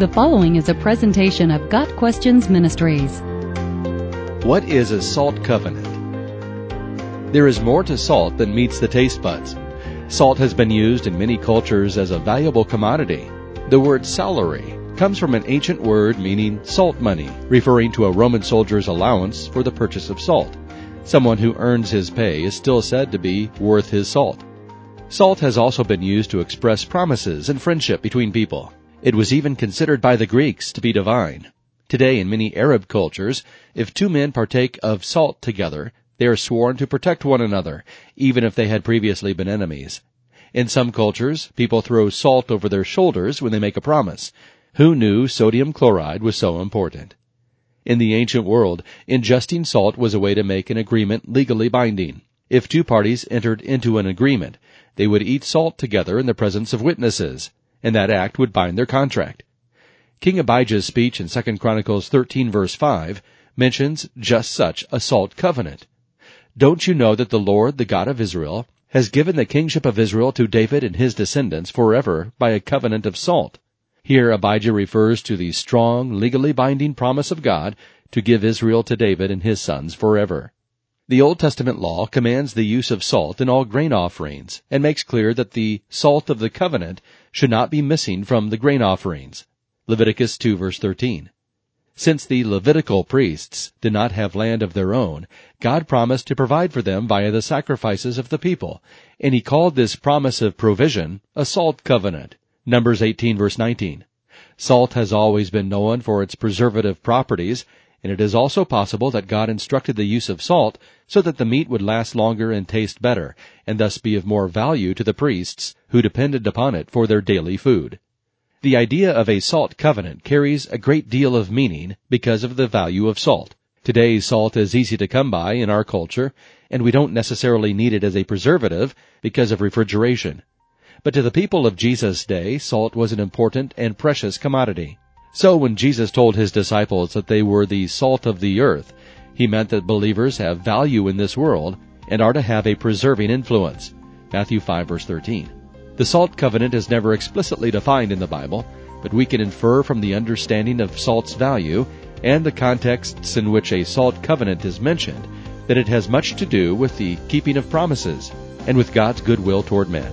The following is a presentation of Got Questions Ministries. What is a salt covenant? There is more to salt than meets the taste buds. Salt has been used in many cultures as a valuable commodity. The word salary comes from an ancient word meaning salt money, referring to a Roman soldier's allowance for the purchase of salt. Someone who earns his pay is still said to be worth his salt. Salt has also been used to express promises and friendship between people. It was even considered by the Greeks to be divine. Today, in many Arab cultures, if two men partake of salt together, they are sworn to protect one another, even if they had previously been enemies. In some cultures, people throw salt over their shoulders when they make a promise. Who knew sodium chloride was so important? In the ancient world, ingesting salt was a way to make an agreement legally binding. If two parties entered into an agreement, they would eat salt together in the presence of witnesses and that act would bind their contract. King Abijah's speech in 2 Chronicles 13 verse 5 mentions just such a salt covenant. Don't you know that the Lord, the God of Israel, has given the kingship of Israel to David and his descendants forever by a covenant of salt? Here Abijah refers to the strong, legally binding promise of God to give Israel to David and his sons forever. The Old Testament law commands the use of salt in all grain offerings and makes clear that the salt of the covenant should not be missing from the grain offerings. Leviticus 2 verse 13. Since the Levitical priests did not have land of their own, God promised to provide for them via the sacrifices of the people, and he called this promise of provision a salt covenant. Numbers 18 verse 19. Salt has always been known for its preservative properties, and it is also possible that God instructed the use of salt so that the meat would last longer and taste better, and thus be of more value to the priests who depended upon it for their daily food. The idea of a salt covenant carries a great deal of meaning because of the value of salt. Today, salt is easy to come by in our culture, and we don't necessarily need it as a preservative because of refrigeration. But to the people of Jesus' day, salt was an important and precious commodity. So when Jesus told his disciples that they were the salt of the earth, he meant that believers have value in this world and are to have a preserving influence. Matthew 5 verse 13. The salt covenant is never explicitly defined in the Bible, but we can infer from the understanding of salt's value and the contexts in which a salt covenant is mentioned that it has much to do with the keeping of promises and with God's goodwill toward men.